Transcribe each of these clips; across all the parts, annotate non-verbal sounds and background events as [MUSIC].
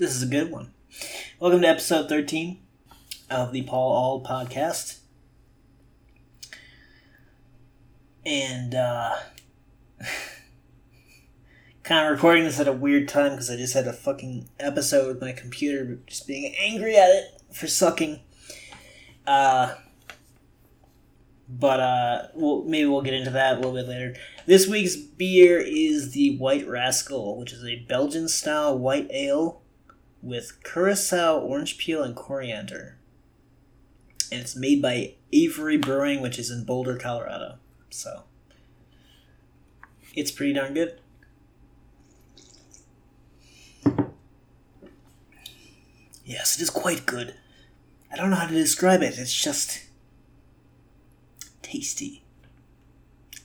This is a good one. Welcome to episode 13 of the Paul All podcast. And, uh, [LAUGHS] kind of recording this at a weird time because I just had a fucking episode with my computer just being angry at it for sucking. Uh, but uh, we'll, maybe we'll get into that a little bit later. This week's beer is the White Rascal, which is a Belgian style white ale with curacao, orange peel, and coriander. And it's made by Avery Brewing, which is in Boulder, Colorado. So it's pretty darn good. Yes, it is quite good. I don't know how to describe it. It's just tasty.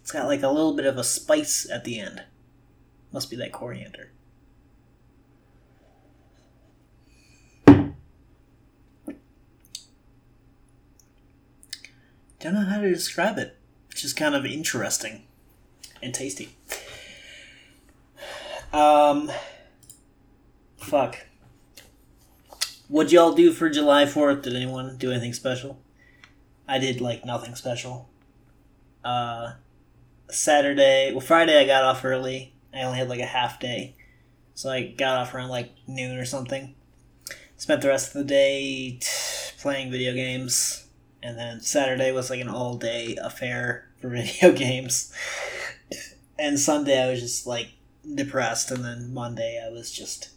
It's got like a little bit of a spice at the end. Must be that coriander. I don't know how to describe it. It's just kind of interesting and tasty. Um, fuck. What'd y'all do for July 4th? Did anyone do anything special? I did like nothing special. Uh, Saturday, well, Friday I got off early. I only had like a half day. So I got off around like noon or something. Spent the rest of the day t- playing video games. And then Saturday was like an all day affair for [LAUGHS] video games. And Sunday I was just like depressed. And then Monday I was just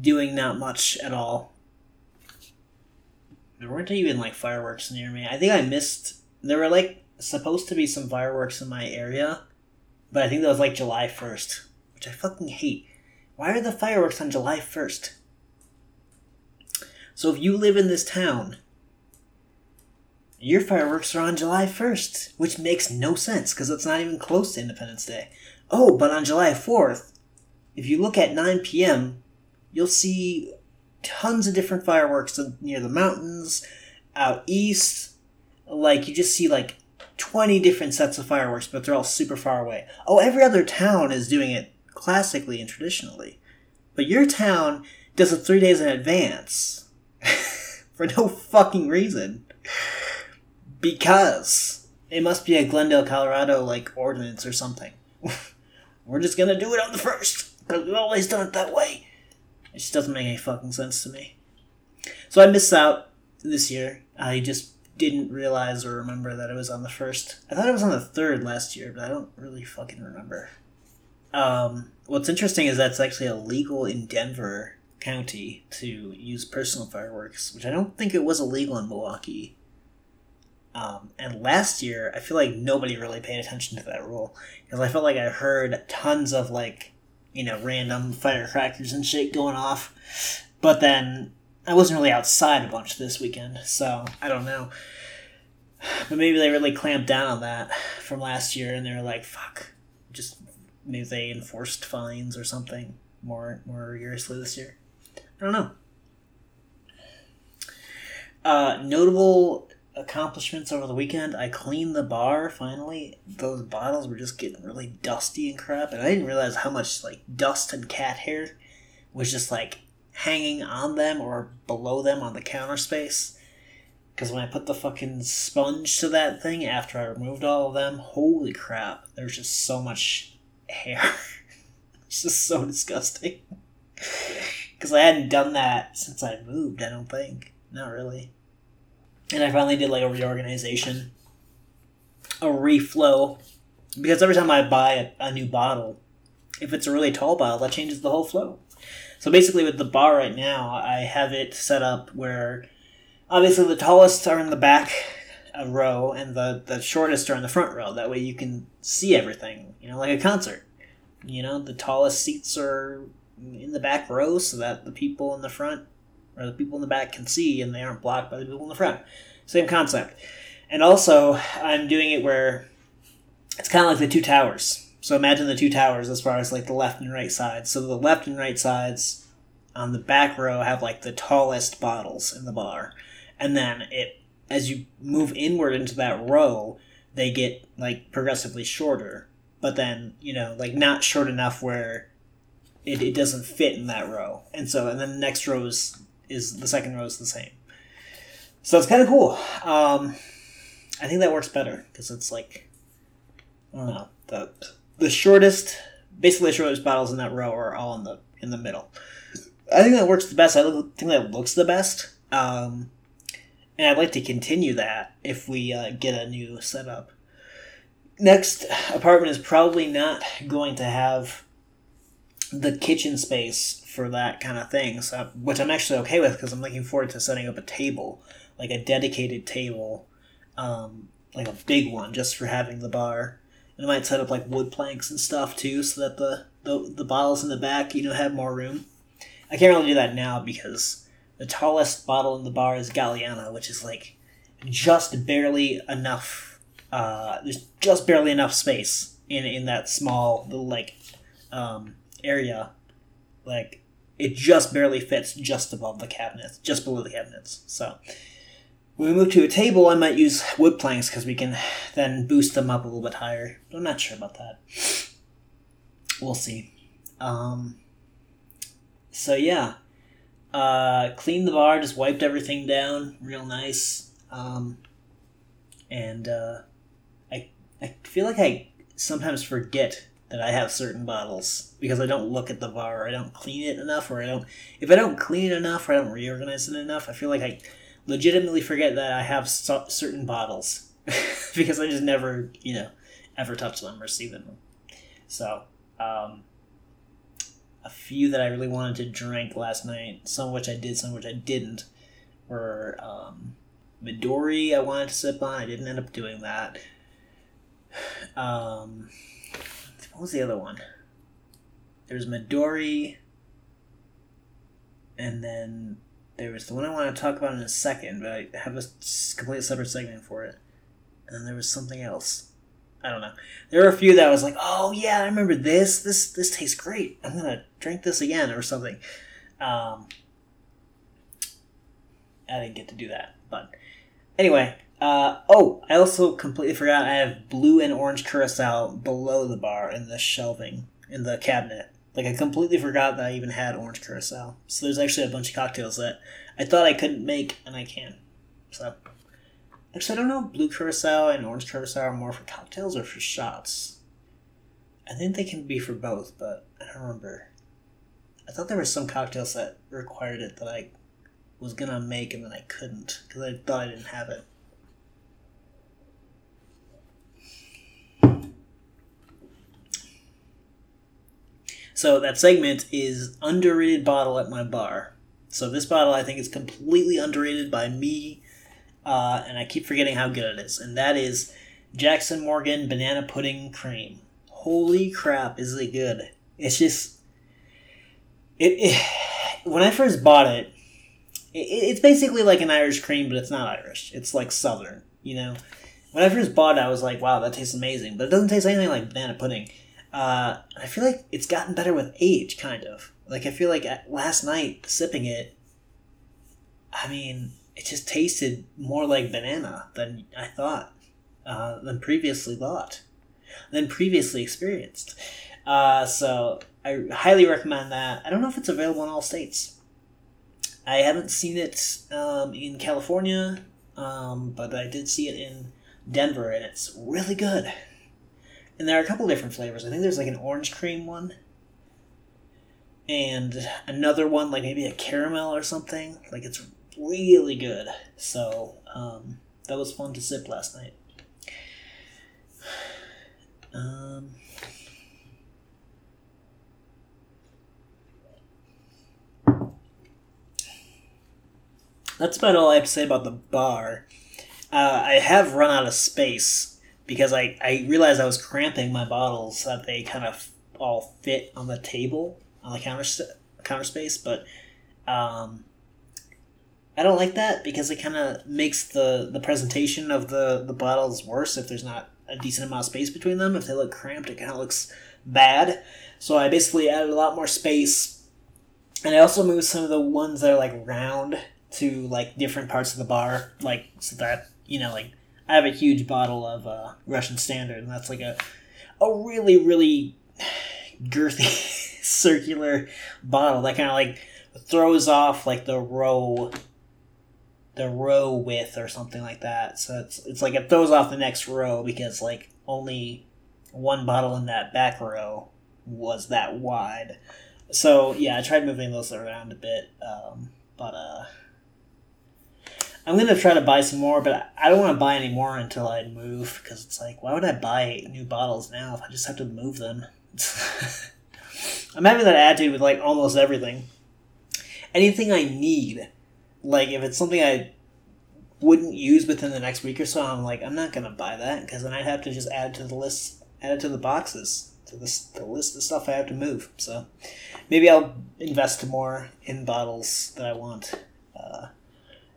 doing not much at all. There weren't even like fireworks near me. I think I missed. There were like supposed to be some fireworks in my area, but I think that was like July 1st, which I fucking hate. Why are the fireworks on July 1st? So if you live in this town, your fireworks are on July 1st, which makes no sense because it's not even close to Independence Day. Oh, but on July 4th, if you look at 9 p.m., you'll see tons of different fireworks near the mountains, out east. Like, you just see like 20 different sets of fireworks, but they're all super far away. Oh, every other town is doing it classically and traditionally. But your town does it three days in advance. [LAUGHS] For no fucking reason. Because it must be a Glendale, Colorado, like, ordinance or something. [LAUGHS] We're just gonna do it on the first, because we've always done it that way. It just doesn't make any fucking sense to me. So I missed out this year. I just didn't realize or remember that it was on the first. I thought it was on the third last year, but I don't really fucking remember. Um, what's interesting is that's actually illegal in Denver County to use personal fireworks, which I don't think it was illegal in Milwaukee. Um, and last year, I feel like nobody really paid attention to that rule because I felt like I heard tons of like, you know, random firecrackers and shit going off, but then I wasn't really outside a bunch this weekend, so I don't know. But maybe they really clamped down on that from last year, and they were like, "Fuck," just maybe they enforced fines or something more more rigorously this year. I don't know. Uh, notable accomplishments over the weekend. I cleaned the bar finally. Those bottles were just getting really dusty and crap, and I didn't realize how much like dust and cat hair was just like hanging on them or below them on the counter space. Because when I put the fucking sponge to that thing after I removed all of them, holy crap, there's just so much hair. [LAUGHS] it's just so disgusting. [LAUGHS] Because I hadn't done that since I moved, I don't think. Not really. And I finally did like a reorganization, a reflow. Because every time I buy a, a new bottle, if it's a really tall bottle, that changes the whole flow. So basically, with the bar right now, I have it set up where obviously the tallest are in the back row and the, the shortest are in the front row. That way you can see everything, you know, like a concert. You know, the tallest seats are in the back row so that the people in the front or the people in the back can see and they aren't blocked by the people in the front. Same concept. And also, I'm doing it where it's kind of like the two towers. So imagine the two towers as far as like the left and right sides. So the left and right sides on the back row have like the tallest bottles in the bar. And then it as you move inward into that row, they get like progressively shorter. But then, you know, like not short enough where it, it doesn't fit in that row, and so and then the next row is is the second row is the same. So it's kind of cool. Um, I think that works better because it's like I don't know the the shortest, basically the shortest bottles in that row are all in the in the middle. I think that works the best. I think that looks the best. Um, and I'd like to continue that if we uh, get a new setup. Next apartment is probably not going to have the kitchen space for that kind of thing, so, which I'm actually okay with because I'm looking forward to setting up a table, like a dedicated table, um, like a big one, just for having the bar. And I might set up like wood planks and stuff too, so that the, the the bottles in the back, you know, have more room. I can't really do that now because the tallest bottle in the bar is Galliano, which is like just barely enough. Uh, there's just barely enough space in in that small little like um, area. Like it just barely fits just above the cabinets, just below the cabinets. So when we move to a table, I might use wood planks because we can then boost them up a little bit higher. I'm not sure about that. We'll see. Um, so yeah, uh, cleaned the bar, just wiped everything down real nice. Um, and uh, I I feel like I sometimes forget that I have certain bottles because I don't look at the bar, I don't clean it enough, or I don't. If I don't clean it enough, or I don't reorganize it enough, I feel like I legitimately forget that I have so- certain bottles [LAUGHS] because I just never, you know, ever touch them or see them. So, um, a few that I really wanted to drink last night, some of which I did, some of which I didn't, were um, Midori. I wanted to sip on. I didn't end up doing that. [SIGHS] Um, what was the other one? There's Midori, and then there was the one I want to talk about in a second, but I have a completely separate segment for it. And then there was something else. I don't know. There were a few that I was like, oh yeah, I remember this. This this tastes great. I'm gonna drink this again or something. Um, I didn't get to do that, but anyway. Uh, oh, I also completely forgot. I have blue and orange curacao below the bar in the shelving in the cabinet. Like I completely forgot that I even had orange curacao. So there's actually a bunch of cocktails that I thought I couldn't make, and I can. So Actually, I don't know if blue curacao and orange curacao are more for cocktails or for shots. I think they can be for both, but I don't remember. I thought there were some cocktails that required it that I was gonna make and then I couldn't because I thought I didn't have it. So that segment is underrated bottle at my bar. So this bottle I think is completely underrated by me uh, and I keep forgetting how good it is, and that is Jackson Morgan Banana Pudding Cream. Holy crap, is it good! It's just it. it when I first bought it, it, it's basically like an Irish cream, but it's not Irish. It's like Southern, you know. When I first bought it, I was like, "Wow, that tastes amazing," but it doesn't taste anything like banana pudding. Uh, I feel like it's gotten better with age, kind of. Like I feel like last night sipping it, I mean, it just tasted more like banana than I thought, uh, than previously thought, than previously experienced. Uh, so I highly recommend that. I don't know if it's available in all states. I haven't seen it um, in California, um, but I did see it in Denver, and it's really good. And there are a couple different flavors. I think there's like an orange cream one, and another one like maybe a caramel or something. Like it's really good. So um, that was fun to sip last night. [SIGHS] Um, that's about all I have to say about the bar. Uh, I have run out of space because I, I realized I was cramping my bottles so that they kind of all fit on the table on the counter counter space, but um, I don't like that because it kind of makes the the presentation of the the bottles worse if there's not a decent amount of space between them. If they look cramped, it kind of looks bad. So I basically added a lot more space, and I also moved some of the ones that are like round to like different parts of the bar, like so that you know, like I have a huge bottle of uh, Russian Standard, and that's like a a really really [SIGHS] girthy [LAUGHS] circular bottle that kind of like throws off like the row the row width or something like that. So it's it's like it throws off the next row because like only one bottle in that back row was that wide. So yeah, I tried moving those around a bit, um, but uh, I'm gonna try to buy some more. But I don't want to buy any more until I move because it's like, why would I buy new bottles now if I just have to move them? [LAUGHS] I'm having that attitude with like almost everything. Anything I need, like if it's something I wouldn't use within the next week or so, I'm like, I'm not gonna buy that because then I'd have to just add to the list, add it to the boxes, to the, the list of stuff I have to move. So maybe I'll invest more in bottles that I want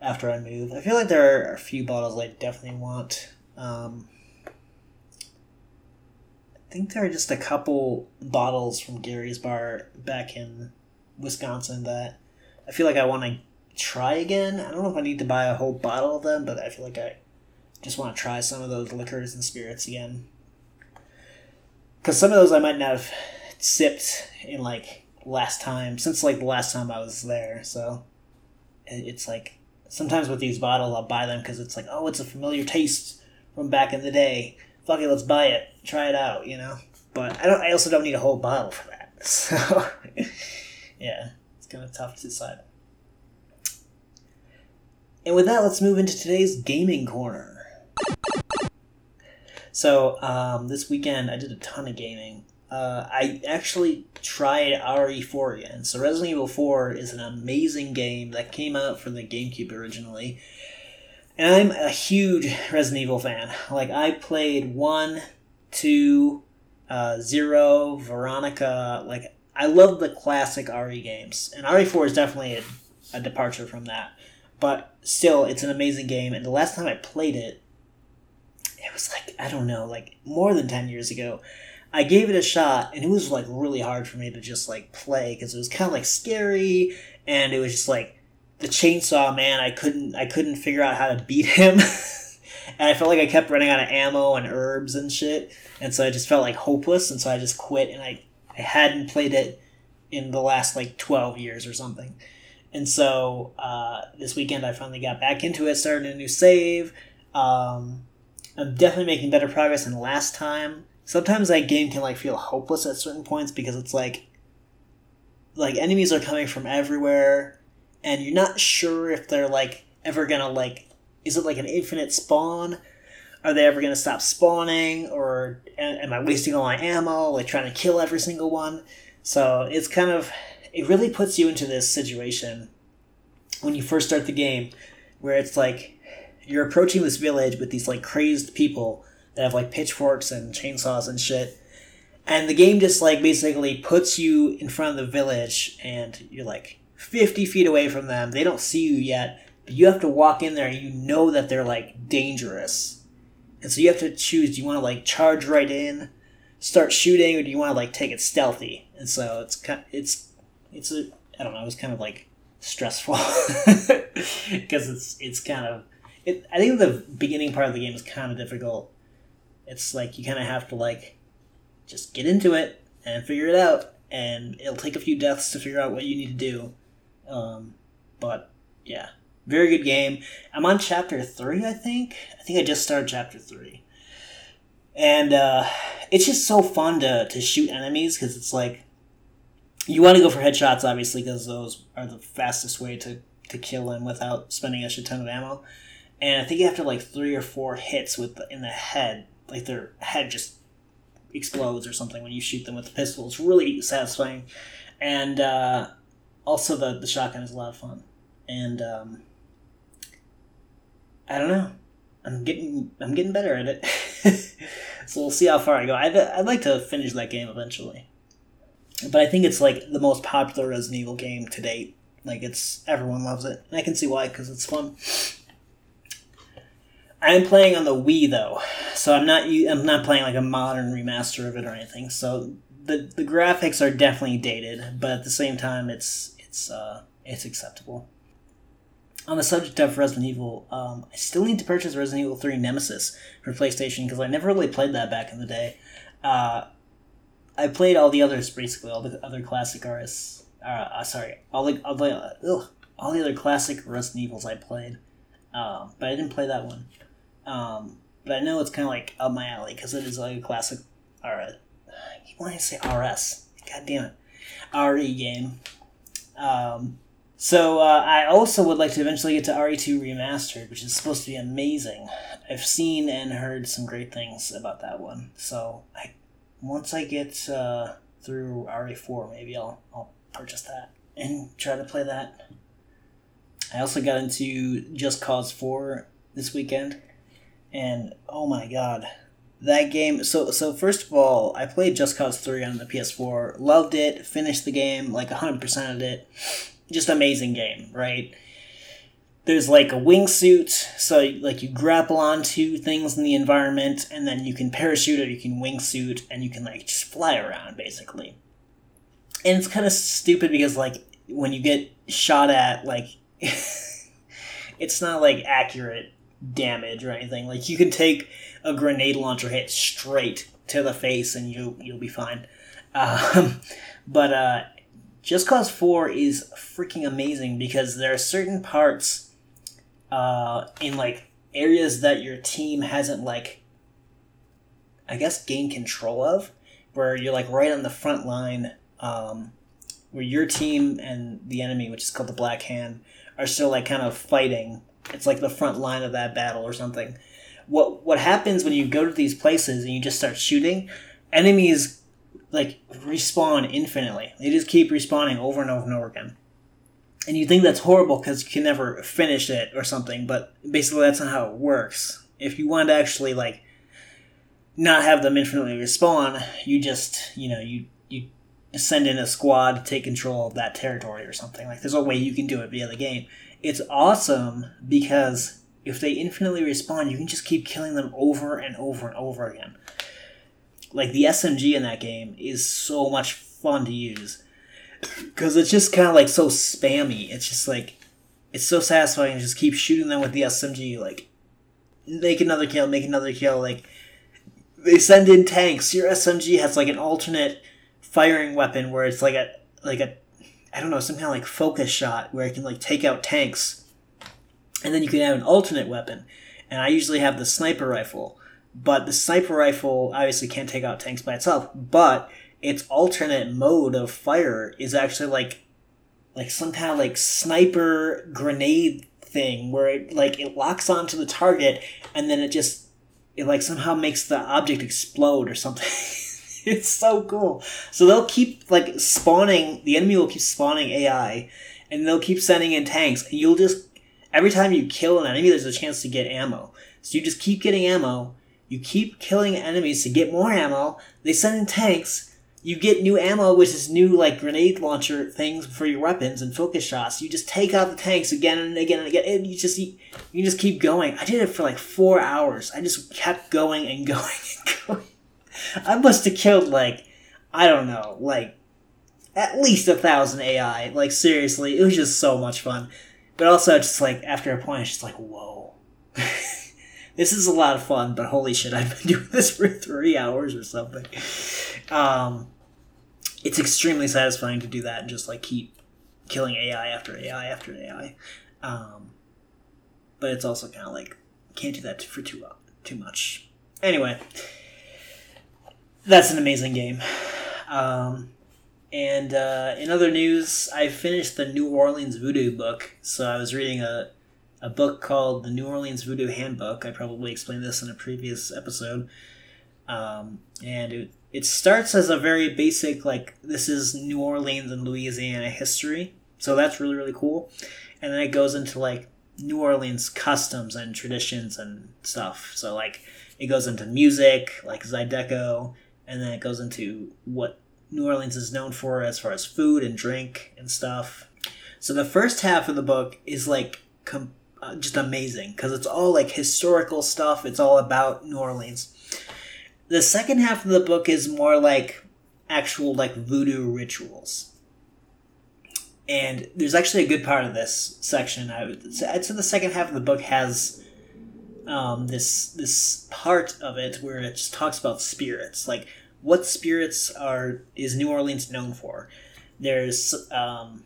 after I move. I feel like there are a few bottles I definitely want. Um, I think there are just a couple bottles from Gary's Bar back in Wisconsin that I feel like I want to try again. I don't know if I need to buy a whole bottle of them, but I feel like I just want to try some of those liquors and spirits again. Because some of those I might not have sipped in like last time, since like the last time I was there. So it's like sometimes with these bottles, I'll buy them because it's like, oh, it's a familiar taste from back in the day. Fuck it, let's buy it, try it out, you know. But I don't. I also don't need a whole bottle for that. [LAUGHS] So yeah, it's kind of tough to decide. And with that, let's move into today's gaming corner. So, um, this weekend I did a ton of gaming. Uh, I actually tried RE4 again. So, Resident Evil 4 is an amazing game that came out for the GameCube originally. And I'm a huge Resident Evil fan. Like, I played 1, 2, uh, 0, Veronica. Like, I love the classic RE games. And RE4 is definitely a, a departure from that but still, it's an amazing game. And the last time I played it, it was like I don't know, like more than ten years ago. I gave it a shot, and it was like really hard for me to just like play because it was kind of like scary, and it was just like the chainsaw man. I couldn't I couldn't figure out how to beat [LAUGHS] him, and I felt like I kept running out of ammo and herbs and shit, and so I just felt like hopeless, and so I just quit, and I I hadn't played it in the last like twelve years or something. And so uh, this weekend I finally got back into it, started a new save. Um, I'm definitely making better progress than last time. Sometimes that game can like feel hopeless at certain points because it's like like enemies are coming from everywhere and you're not sure if they're like ever gonna like is it like an infinite spawn? Are they ever gonna stop spawning? Or am i wasting all my ammo like trying to kill every single one? So it's kind of it really puts you into this situation when you first start the game where it's like you're approaching this village with these like crazed people that have like pitchforks and chainsaws and shit and the game just like basically puts you in front of the village and you're like 50 feet away from them they don't see you yet but you have to walk in there and you know that they're like dangerous and so you have to choose do you want to like charge right in start shooting or do you want to like take it stealthy and so it's kind of, it's it's a I don't know. It was kind of like stressful [LAUGHS] because it's it's kind of it. I think the beginning part of the game is kind of difficult. It's like you kind of have to like just get into it and figure it out, and it'll take a few deaths to figure out what you need to do. Um, but yeah, very good game. I'm on chapter three, I think. I think I just started chapter three, and uh, it's just so fun to to shoot enemies because it's like you want to go for headshots, obviously, because those are the fastest way to, to kill him without spending a shit ton of ammo. And I think after like three or four hits with the, in the head, like their head just explodes or something when you shoot them with the pistol. It's really satisfying, and uh, also the the shotgun is a lot of fun. And um, I don't know, I'm getting I'm getting better at it. [LAUGHS] so we'll see how far I go. I'd, I'd like to finish that game eventually but I think it's like the most popular Resident Evil game to date. Like it's everyone loves it, and I can see why because it's fun. I'm playing on the Wii though, so I'm not I'm not playing like a modern remaster of it or anything. So the the graphics are definitely dated, but at the same time, it's it's uh, it's acceptable. On the subject of Resident Evil, um, I still need to purchase Resident Evil 3 Nemesis for PlayStation because I never really played that back in the day. Uh, I played all the others basically, all the other classic artists. Uh, uh, sorry, all the all the ugh, all the other classic Resident Evils I played, um, but I didn't play that one. Um, but I know it's kind of like up my alley because it is like a classic. R. Why did I say RS? God damn it, RE game. Um, so uh, I also would like to eventually get to RE2 Remastered, which is supposed to be amazing. I've seen and heard some great things about that one. So I, once I get uh, through RE4, maybe I'll I'll purchase that and try to play that. I also got into Just Cause 4 this weekend, and oh my god, that game. So so first of all, I played Just Cause 3 on the PS4, loved it, finished the game like 100% of it just amazing game, right? There's like a wingsuit, so like you grapple onto things in the environment, and then you can parachute or you can wingsuit, and you can like just fly around basically. And it's kind of stupid because like when you get shot at, like [LAUGHS] it's not like accurate damage or anything. Like you can take a grenade launcher hit straight to the face, and you you'll be fine. [LAUGHS] Um, but uh, just Cause 4 is freaking amazing because there are certain parts uh, in like areas that your team hasn't like I guess gained control of where you're like right on the front line um, where your team and the enemy which is called the Black Hand are still like kind of fighting. It's like the front line of that battle or something. What what happens when you go to these places and you just start shooting? Enemies like respawn infinitely. They just keep respawning over and over and over again. And you think that's horrible because you can never finish it or something, but basically that's not how it works. If you want to actually like not have them infinitely respawn, you just you know you you send in a squad to take control of that territory or something. Like there's a way you can do it via the game. It's awesome because if they infinitely respawn, you can just keep killing them over and over and over again like the SMG in that game is so much fun to use because it's just kind of like so spammy. It's just like it's so satisfying to just keep shooting them with the SMG. Like make another kill, make another kill. Like they send in tanks. Your SMG has like an alternate firing weapon where it's like a like a I don't know some kind of like focus shot where I can like take out tanks, and then you can have an alternate weapon. And I usually have the sniper rifle but the sniper rifle obviously can't take out tanks by itself, but its alternate mode of fire is actually like like some kind of like sniper grenade thing where it like it locks onto the target and then it just it like somehow makes the object explode or something. [LAUGHS] [LAUGHS] it's so cool. So they'll keep like spawning the enemy will keep spawning AI and they'll keep sending in tanks and you'll just every time you kill an enemy there's a chance to get ammo. So you just keep getting ammo you keep killing enemies to get more ammo. They send in tanks. You get new ammo, which is new like grenade launcher things for your weapons and focus shots. You just take out the tanks again and again and again, and you just you, you just keep going. I did it for like four hours. I just kept going and [LAUGHS] going and going. I must have killed like I don't know, like at least a thousand AI. Like seriously, it was just so much fun. But also, just like after a point, it's just like whoa. [LAUGHS] this is a lot of fun, but holy shit, I've been [LAUGHS] doing this for three hours or something. Um, it's extremely satisfying to do that and just like keep killing AI after AI after AI. Um, but it's also kind of like can't do that for too too much. Anyway, that's an amazing game. Um, and uh, in other news, I finished the New Orleans Voodoo book. So I was reading a a book called The New Orleans Voodoo Handbook. I probably explained this in a previous episode. Um, and it, it starts as a very basic, like, this is New Orleans and Louisiana history. So that's really, really cool. And then it goes into, like, New Orleans customs and traditions and stuff. So, like, it goes into music, like Zydeco, and then it goes into what New Orleans is known for as far as food and drink and stuff. So the first half of the book is like com- uh, just amazing because it's all like historical stuff. It's all about New Orleans. The second half of the book is more like actual like voodoo rituals. And there's actually a good part of this section. I would say, I'd say the second half of the book has um, this this part of it where it just talks about spirits, like what spirits are is New Orleans known for? There's um,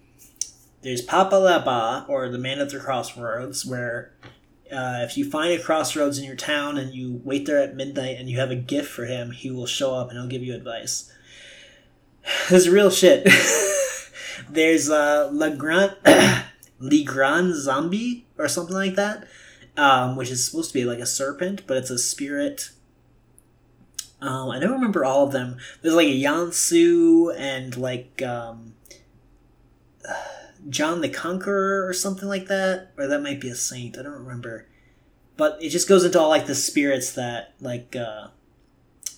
there's Papa Laba, or the Man at the Crossroads, where uh, if you find a crossroads in your town and you wait there at midnight and you have a gift for him, he will show up and he'll give you advice. [SIGHS] This is real shit. [LAUGHS] There's uh, Le Grand, [COUGHS] Le Grand Zombie or something like that, um, which is supposed to be like a serpent, but it's a spirit. Um, I don't remember all of them. There's like a Yansu and like um, [SIGHS] John the Conqueror or something like that, or that might be a saint. I don't remember. But it just goes into all like the spirits that like uh,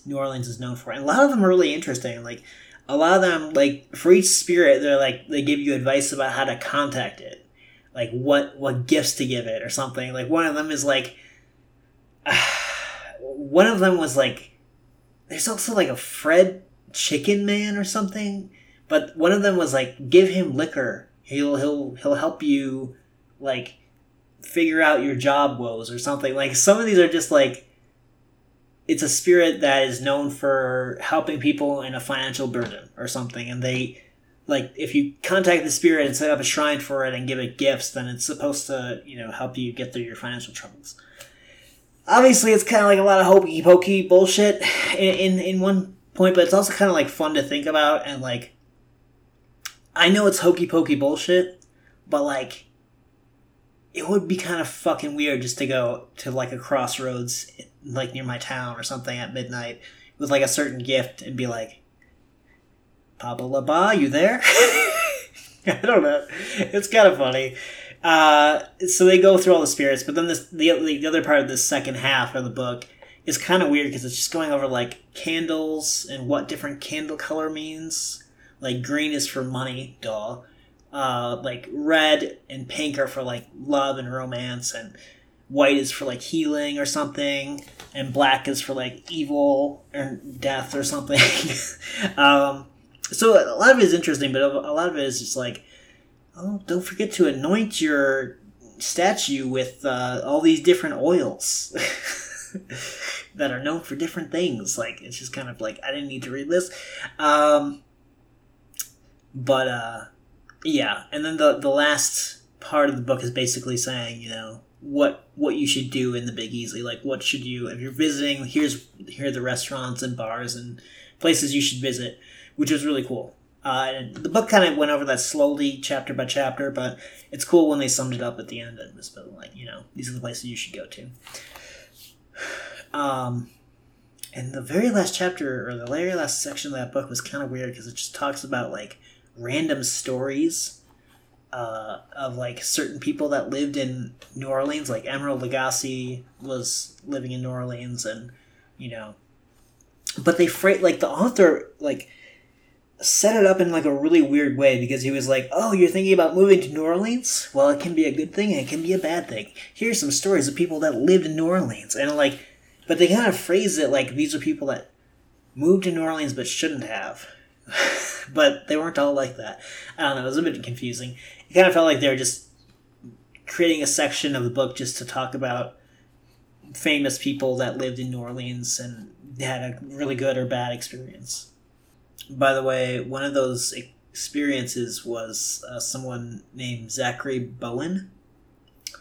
New Orleans is known for, and a lot of them are really interesting. Like a lot of them, like for each spirit, they're like they give you advice about how to contact it, like what what gifts to give it or something. Like one of them is like, uh, [SIGHS] one of them was like, there's also like a Fred Chicken Man or something, but one of them was like, give him liquor he'll he'll he'll help you like figure out your job woes or something. Like some of these are just like it's a spirit that is known for helping people in a financial burden or something and they like if you contact the spirit and set up a shrine for it and give it gifts then it's supposed to you know help you get through your financial troubles. Obviously it's kind of like a lot of hokey pokey bullshit in, in in one point but it's also kind of like fun to think about and like I know it's hokey pokey bullshit, but like, it would be kind of fucking weird just to go to like a crossroads, like near my town or something at midnight with like a certain gift and be like, Laba, you there? [LAUGHS] I don't know. It's kind of funny. Uh, so they go through all the spirits, but then this the, the other part of the second half of the book is kind of weird because it's just going over like candles and what different candle color means like green is for money, duh. Uh, like red and pink are for like love and romance, and white is for like healing or something, and black is for like evil or death or something. [LAUGHS] um, so a lot of it is interesting, but a lot of it is just like, oh, don't forget to anoint your statue with uh, all these different oils. [LAUGHS] that are known for different things. Like it's just kind of like I didn't need to read this. Um, but uh, yeah, and then the the last part of the book is basically saying, you know, what what you should do in the Big Easy. Like, what should you if you're visiting? Here's here are the restaurants and bars and places you should visit, which is really cool. Uh, the book kind of went over that slowly, chapter by chapter, but it's cool when they summed it up at the end and was like, you know, these are the places you should go to. [SIGHS] Um, and the very last chapter or the very last section of that book was kind of weird because it just talks about like random stories uh, of like certain people that lived in New Orleans. Like Emeril Lagasse was living in New Orleans, and you know, but they freight like the author like set it up in like a really weird way because he was like, "Oh, you're thinking about moving to New Orleans? Well, it can be a good thing and it can be a bad thing. Here's some stories of people that lived in New Orleans." And like but they kind of phrase it like these are people that moved to New Orleans but shouldn't have. [LAUGHS] but they weren't all like that. I don't know. It was a bit confusing. It kind of felt like they were just creating a section of the book just to talk about famous people that lived in New Orleans and had a really good or bad experience. By the way, one of those experiences was uh, someone named Zachary Bowen,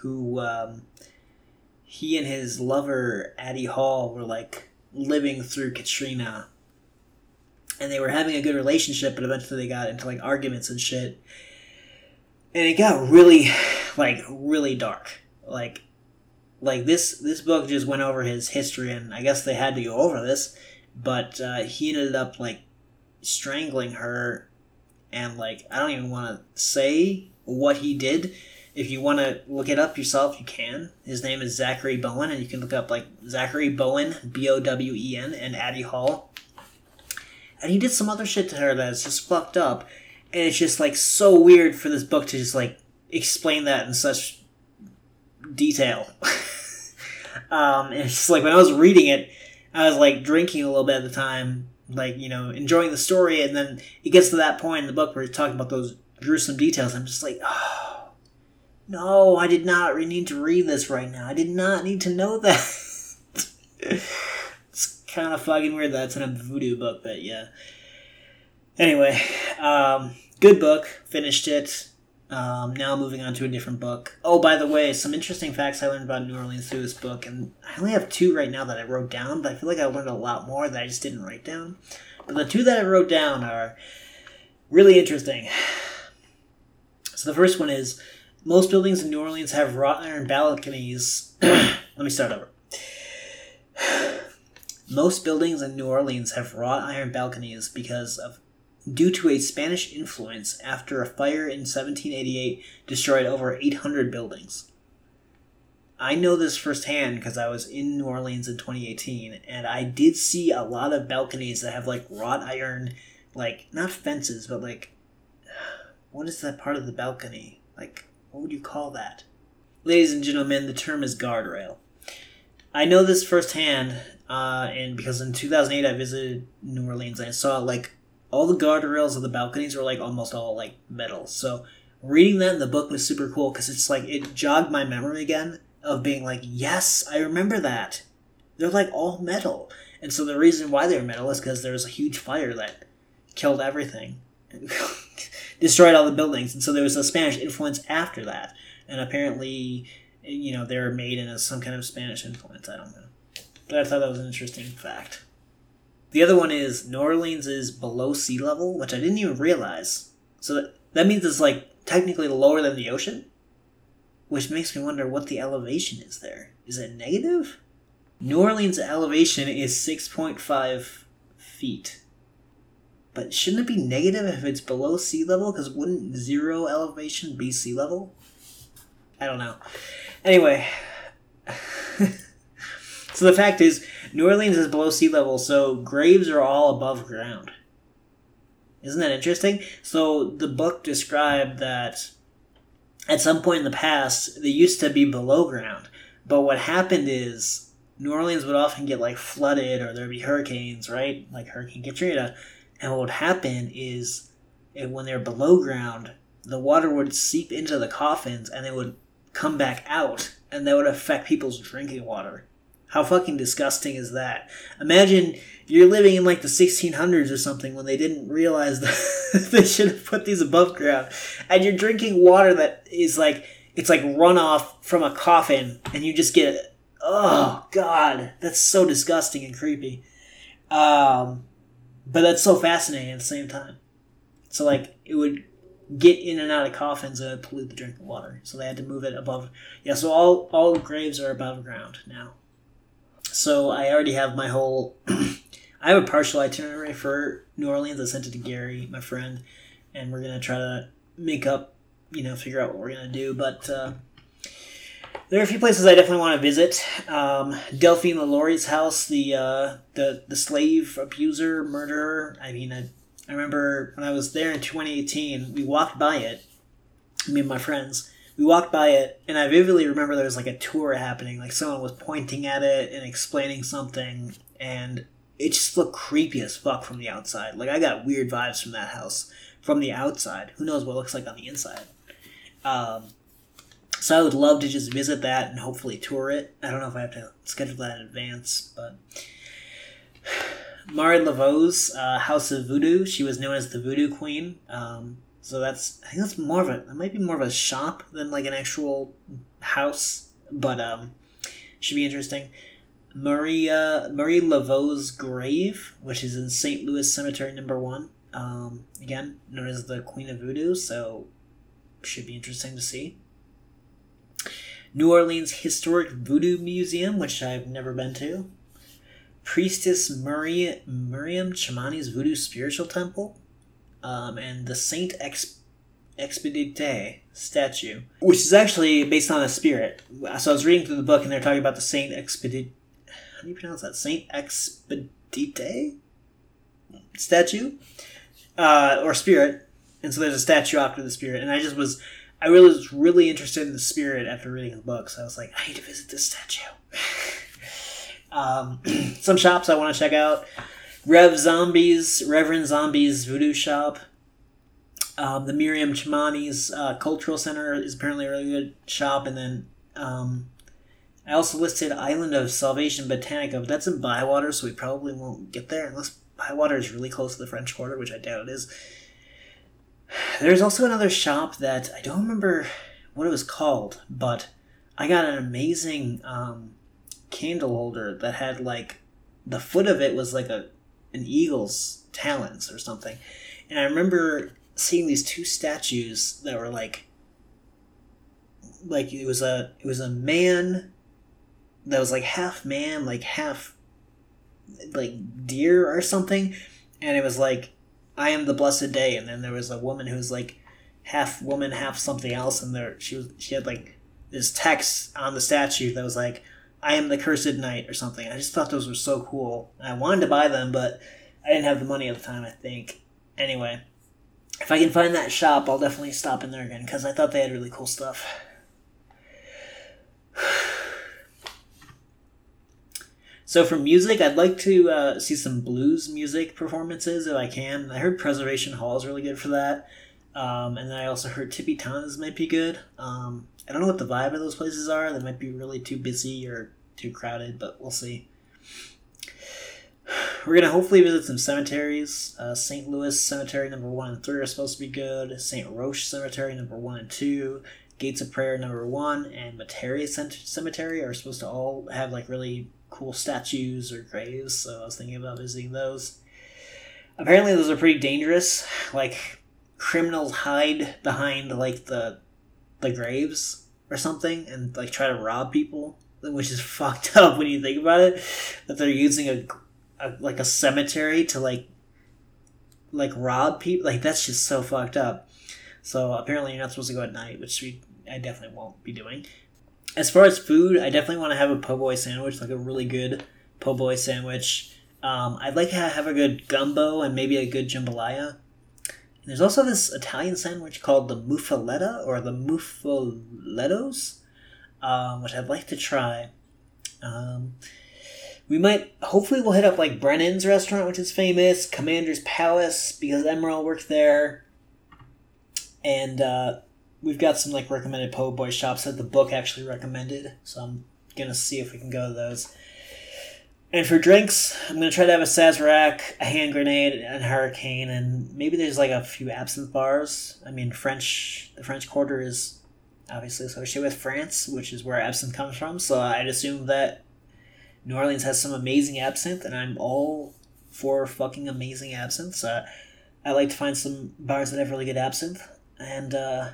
who um, he and his lover Addie Hall were like living through Katrina and they were having a good relationship, but eventually they got into like arguments and shit. And it got really, like, really dark. Like, like this this book just went over his history, and I guess they had to go over this. But uh, he ended up like strangling her, and like I don't even want to say what he did. If you want to look it up yourself, you can. His name is Zachary Bowen, and you can look up like Zachary Bowen, B O W E N, and Addie Hall and he did some other shit to her that's just fucked up, and it's just like so weird for this book to just like explain that in such detail. [LAUGHS] um, it's just like when I was reading it, I was like drinking a little bit at the time, like you know enjoying the story, and then it gets to that point in the book where he's talking about those gruesome details. I'm just like, oh, no, I did not need to read this right now. I did not need to know that. [LAUGHS] It's kind of fucking weird that's in a voodoo book, but yeah. Anyway, um, good book. Finished it. Um, now moving on to a different book. Oh, by the way, some interesting facts I learned about New Orleans through this book, and I only have two right now that I wrote down, but I feel like I learned a lot more that I just didn't write down. But the two that I wrote down are really interesting. So the first one is most buildings in New Orleans have wrought iron balconies. [CLEARS THROAT] Let me start over. [SIGHS] Most buildings in New Orleans have wrought iron balconies because of due to a Spanish influence after a fire in 1788 destroyed over 800 buildings. I know this firsthand because I was in New Orleans in 2018 and I did see a lot of balconies that have like wrought iron like not fences but like [SIGHS] what is that part of the balcony? Like what would you call that? Ladies and gentlemen, the term is guardrail. I know this firsthand, uh, and because in 2008 I visited New Orleans and I saw like all the guardrails of the balconies were like almost all like metal. So reading that in the book was super cool because it's like it jogged my memory again of being like, yes, I remember that. They're like all metal. And so the reason why they're metal is because there was a huge fire that killed everything, [LAUGHS] destroyed all the buildings. And so there was a Spanish influence after that. And apparently, you know, they were made in a, some kind of Spanish influence. I don't know. But I thought that was an interesting fact. The other one is New Orleans is below sea level, which I didn't even realize. So that, that means it's like technically lower than the ocean, which makes me wonder what the elevation is there. Is it negative? New Orleans elevation is 6.5 feet. But shouldn't it be negative if it's below sea level? Because wouldn't zero elevation be sea level? I don't know. Anyway, [LAUGHS] so the fact is, New Orleans is below sea level, so graves are all above ground. Isn't that interesting? So the book described that at some point in the past, they used to be below ground. But what happened is New Orleans would often get like flooded or there'd be hurricanes, right? Like Hurricane Katrina. And what would happen is eh, when they're below ground, the water would seep into the coffins and they would come back out and that would affect people's drinking water. How fucking disgusting is that? Imagine you're living in like the 1600s or something when they didn't realize [LAUGHS] that they should have put these above ground and you're drinking water that is like it's like runoff from a coffin and you just get oh god that's so disgusting and creepy um but that's so fascinating at the same time. So like it would get in and out of coffins and pollute the drinking water. So they had to move it above. Yeah, so all all graves are above ground now. So I already have my whole. [CLEARS THROAT] I have a partial itinerary for New Orleans. I sent it to Gary, my friend, and we're gonna try to make up, you know, figure out what we're gonna do. But uh, there are a few places I definitely want to visit. Um, Delphine LaLaurie's house, the uh, the the slave abuser, murderer. I mean, I, I remember when I was there in 2018, we walked by it. Me and my friends, we walked by it, and I vividly remember there was like a tour happening. Like someone was pointing at it and explaining something, and it just looked creepy as fuck from the outside. Like I got weird vibes from that house from the outside. Who knows what it looks like on the inside? Um, so I would love to just visit that and hopefully tour it. I don't know if I have to schedule that in advance, but [SIGHS] Marie Laveau's uh, House of Voodoo. She was known as the Voodoo Queen. Um, so that's I think that's more of a that might be more of a shop than like an actual house, but um, should be interesting. Maria Marie Laveau's grave, which is in St. Louis Cemetery Number One. Um, again, known as the Queen of Voodoo, so should be interesting to see. New Orleans Historic Voodoo Museum, which I've never been to. Priestess Murray, Miriam Chamani's Voodoo Spiritual Temple. Um, and the Saint Ex- Expedite statue, which is actually based on a spirit. So I was reading through the book and they're talking about the Saint Expedite. How do you pronounce that? Saint Expedite statue? Uh, or spirit. And so there's a statue after the spirit. And I just was I really was really interested in the spirit after reading the book, so I was like, I need to visit this statue. [LAUGHS] um, [CLEARS THROAT] some shops I want to check out: Rev Zombies, Reverend Zombies Voodoo Shop. Um, the Miriam Chamani's uh, Cultural Center is apparently a really good shop, and then um, I also listed Island of Salvation Botanica, but that's in Bywater, so we probably won't get there unless Bywater is really close to the French Quarter, which I doubt it is. There's also another shop that I don't remember what it was called, but I got an amazing um, candle holder that had like the foot of it was like a an eagle's talons or something, and I remember seeing these two statues that were like like it was a it was a man that was like half man like half like deer or something. And it was like i am the blessed day. And then there was a woman who was like half woman half something else. And there she was she had like this text on the statue that was like i am the cursed knight or something. I just thought those were so cool. I wanted to buy them but i didn't have the money at the time i think. Anyway if i can find that shop i'll definitely stop in there again because i thought they had really cool stuff. [SIGHS] So for music, I'd like to uh, see some blues music performances if I can. I heard Preservation Hall is really good for that, um, and then I also heard Tipitina's might be good. Um, I don't know what the vibe of those places are. They might be really too busy or too crowded, but we'll see. [SIGHS] We're gonna hopefully visit some cemeteries. Uh, St. Louis Cemetery number one and three are supposed to be good. St. Roch Cemetery number one and two. Gates of Prayer number one and Metairie Cemetery are supposed to all have like really cool statues or graves, so I was thinking about visiting those. Apparently, those are pretty dangerous. Like criminals hide behind like the the graves or something and like try to rob people, which is [LAUGHS] fucked up when you think about it. That they're using a, a like a cemetery to like like rob people. Like that's just so fucked up. So apparently, you're not supposed to go at night, which we I definitely won't be doing as far as food, I definitely want to have a po' boy sandwich, like a really good po' boy sandwich. Um, I'd like to have a good gumbo and maybe a good jambalaya. There's also this Italian sandwich called the muffaletta or the muffalettos, um, which I'd like to try. Um, we might, hopefully, we'll hit up like Brennan's restaurant, which is famous, Commander's Palace, because Emeril worked there. And uh, we've got some like recommended po' boy shops that the book actually recommended, so I'm gonna see if we can go to those. And for drinks, I'm gonna try to have a Sazerac, a hand grenade, and hurricane, and maybe there's like a few absinthe bars. I mean, French, the French Quarter is obviously associated with France, which is where absinthe comes from. So I'd assume that New Orleans has some amazing absinthe, and I'm all for fucking amazing absinthe. I like to find some bars that have really good absinthe, and uh,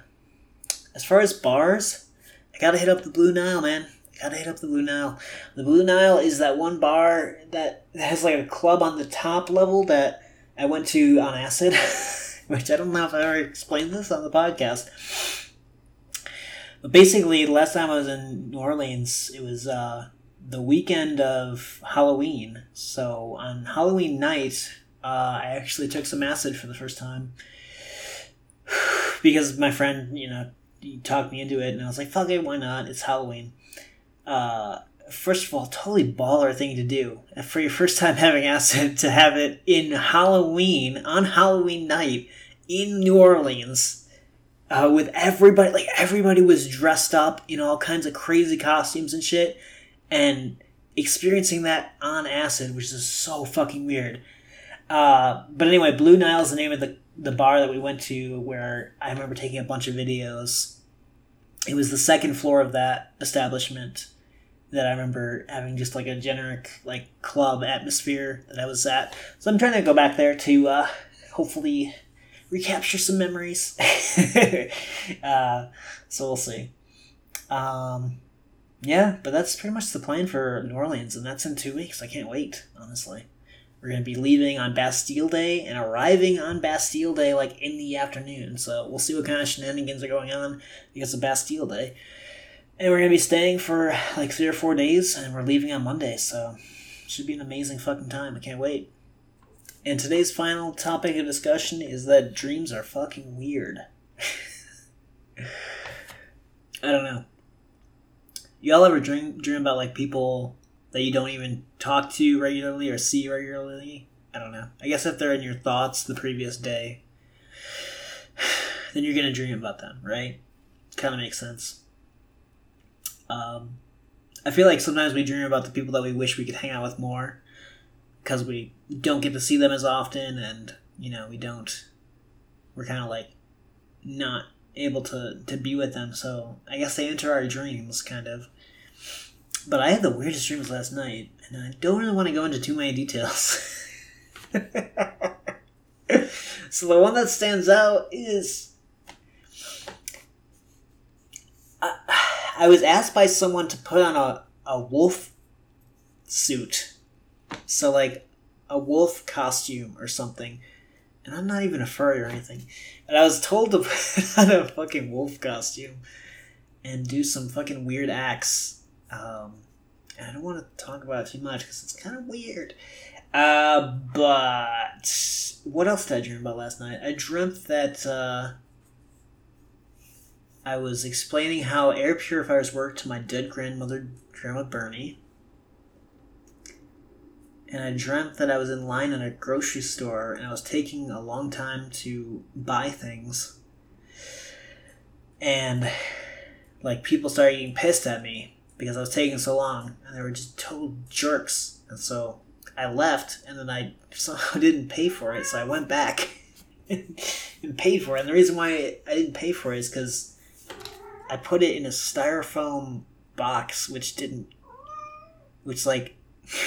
as far as bars, I gotta hit up the Blue Nile, man. Gotta hit up the Blue Nile. The Blue Nile is that one bar that has like a club on the top level that I went to on acid, [LAUGHS] which I don't know if I ever explained this on the podcast. But basically, the last time I was in New Orleans, it was uh, the weekend of Halloween. So on Halloween night, uh, I actually took some acid for the first time [SIGHS] because my friend, you know, he talked me into it, and I was like, "Fuck it, why not? It's Halloween." Uh, first of all, totally baller thing to do for your first time [LAUGHS] having acid to have it in Halloween on Halloween night in New Orleans. Uh, with everybody, like everybody was dressed up in all kinds of crazy costumes and shit, and experiencing that on acid, which is so fucking weird. Uh, but anyway, Blue Nile is the name of the the bar that we went to where I remember taking a bunch of videos. It was the second floor of that establishment that I remember having just like a generic like club atmosphere that I was at. So I'm trying to go back there to uh, hopefully recapture some memories. [LAUGHS] uh, so we'll see. Um, yeah, but that's pretty much the plan for New Orleans, and that's in two weeks. I can't wait, honestly. We're going to be leaving on Bastille Day and arriving on Bastille Day like in the afternoon. So we'll see what kind of shenanigans are going on because of Bastille Day. And we're to be staying for like three or four days and we're leaving on Monday. So should be an amazing fucking time. I can't wait. And today's final topic of discussion is that dreams are fucking weird. [LAUGHS] I don't know. Y'all ever dream dream about like people that you don't even talk to regularly or see regularly. I don't know. I guess if they're in your thoughts the previous day, [SIGHS] then you're gonna dream about them, right? Kind of makes sense. Um, I feel like sometimes we dream about the people that we wish we could hang out with more because we don't get to see them as often and, you know, we don't, we're kind of like not able to, to be with them. So I guess they enter our dreams, kind of. But I had the weirdest dreams last night, and I don't really want to go into too many details. [LAUGHS] so the one that stands out is I, I was asked by someone to put on a, a wolf suit. So like a wolf costume or something. And I'm not even a furry or anything. And I was told to [LAUGHS] put on a fucking wolf costume and do some fucking weird acts. Um, I don't want to talk about it too much because it's kind of weird. Uh, but what else did I dream about last night? I dreamt that uh, I was explaining how air purifiers work to my dead grandmother, Grandma Bernie. And I dreamt that I was in line in a grocery store and I was taking a long time to buy things. And, like, people started getting pissed at me because I was taking so long and they were just total jerks. And so I left, and then I [LAUGHS] somehow didn't pay for it, so I went back [LAUGHS] and paid for it. And the reason why I didn't pay for it is because I put it in a styrofoam box, which didn't, which like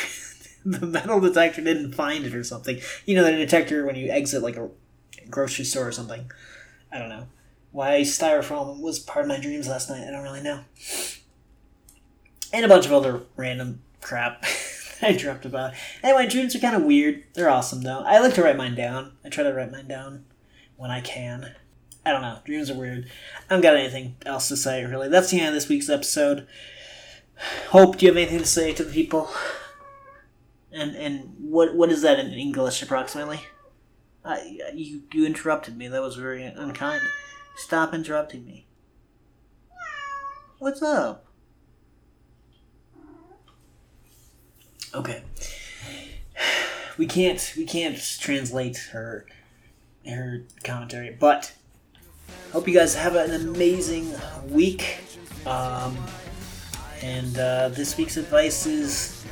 [LAUGHS] the metal detector didn't find it or something. You know, the detector when you exit like a grocery store or something. I don't know why styrofoam was part of my dreams last night. I don't really know, and a bunch of other random crap. [LAUGHS] I dreamt about. Anyway, dreams are kind of weird. They're awesome though. I like to write mine down. I try to write mine down when I can. I don't know. Dreams are weird. I don't got anything else to say really. That's the end of this week's episode. Hope do you have anything to say to the people? And and what what is that in English approximately? You you interrupted me. That was very unkind. Stop interrupting me. What's up? Okay. [SIGHS] We can't we can't translate her her commentary, but hope you guys have an amazing week. Um, and uh, this week's advice is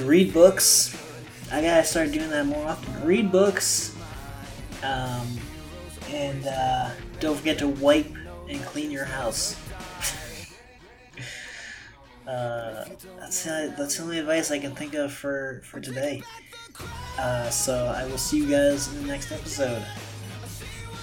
read books. I gotta start doing that more often. Read books. Um, and uh, don't forget to wipe and clean your house. [LAUGHS] Uh, that's uh, that's the only advice I can think of for for today. Uh, so I will see you guys in the next episode.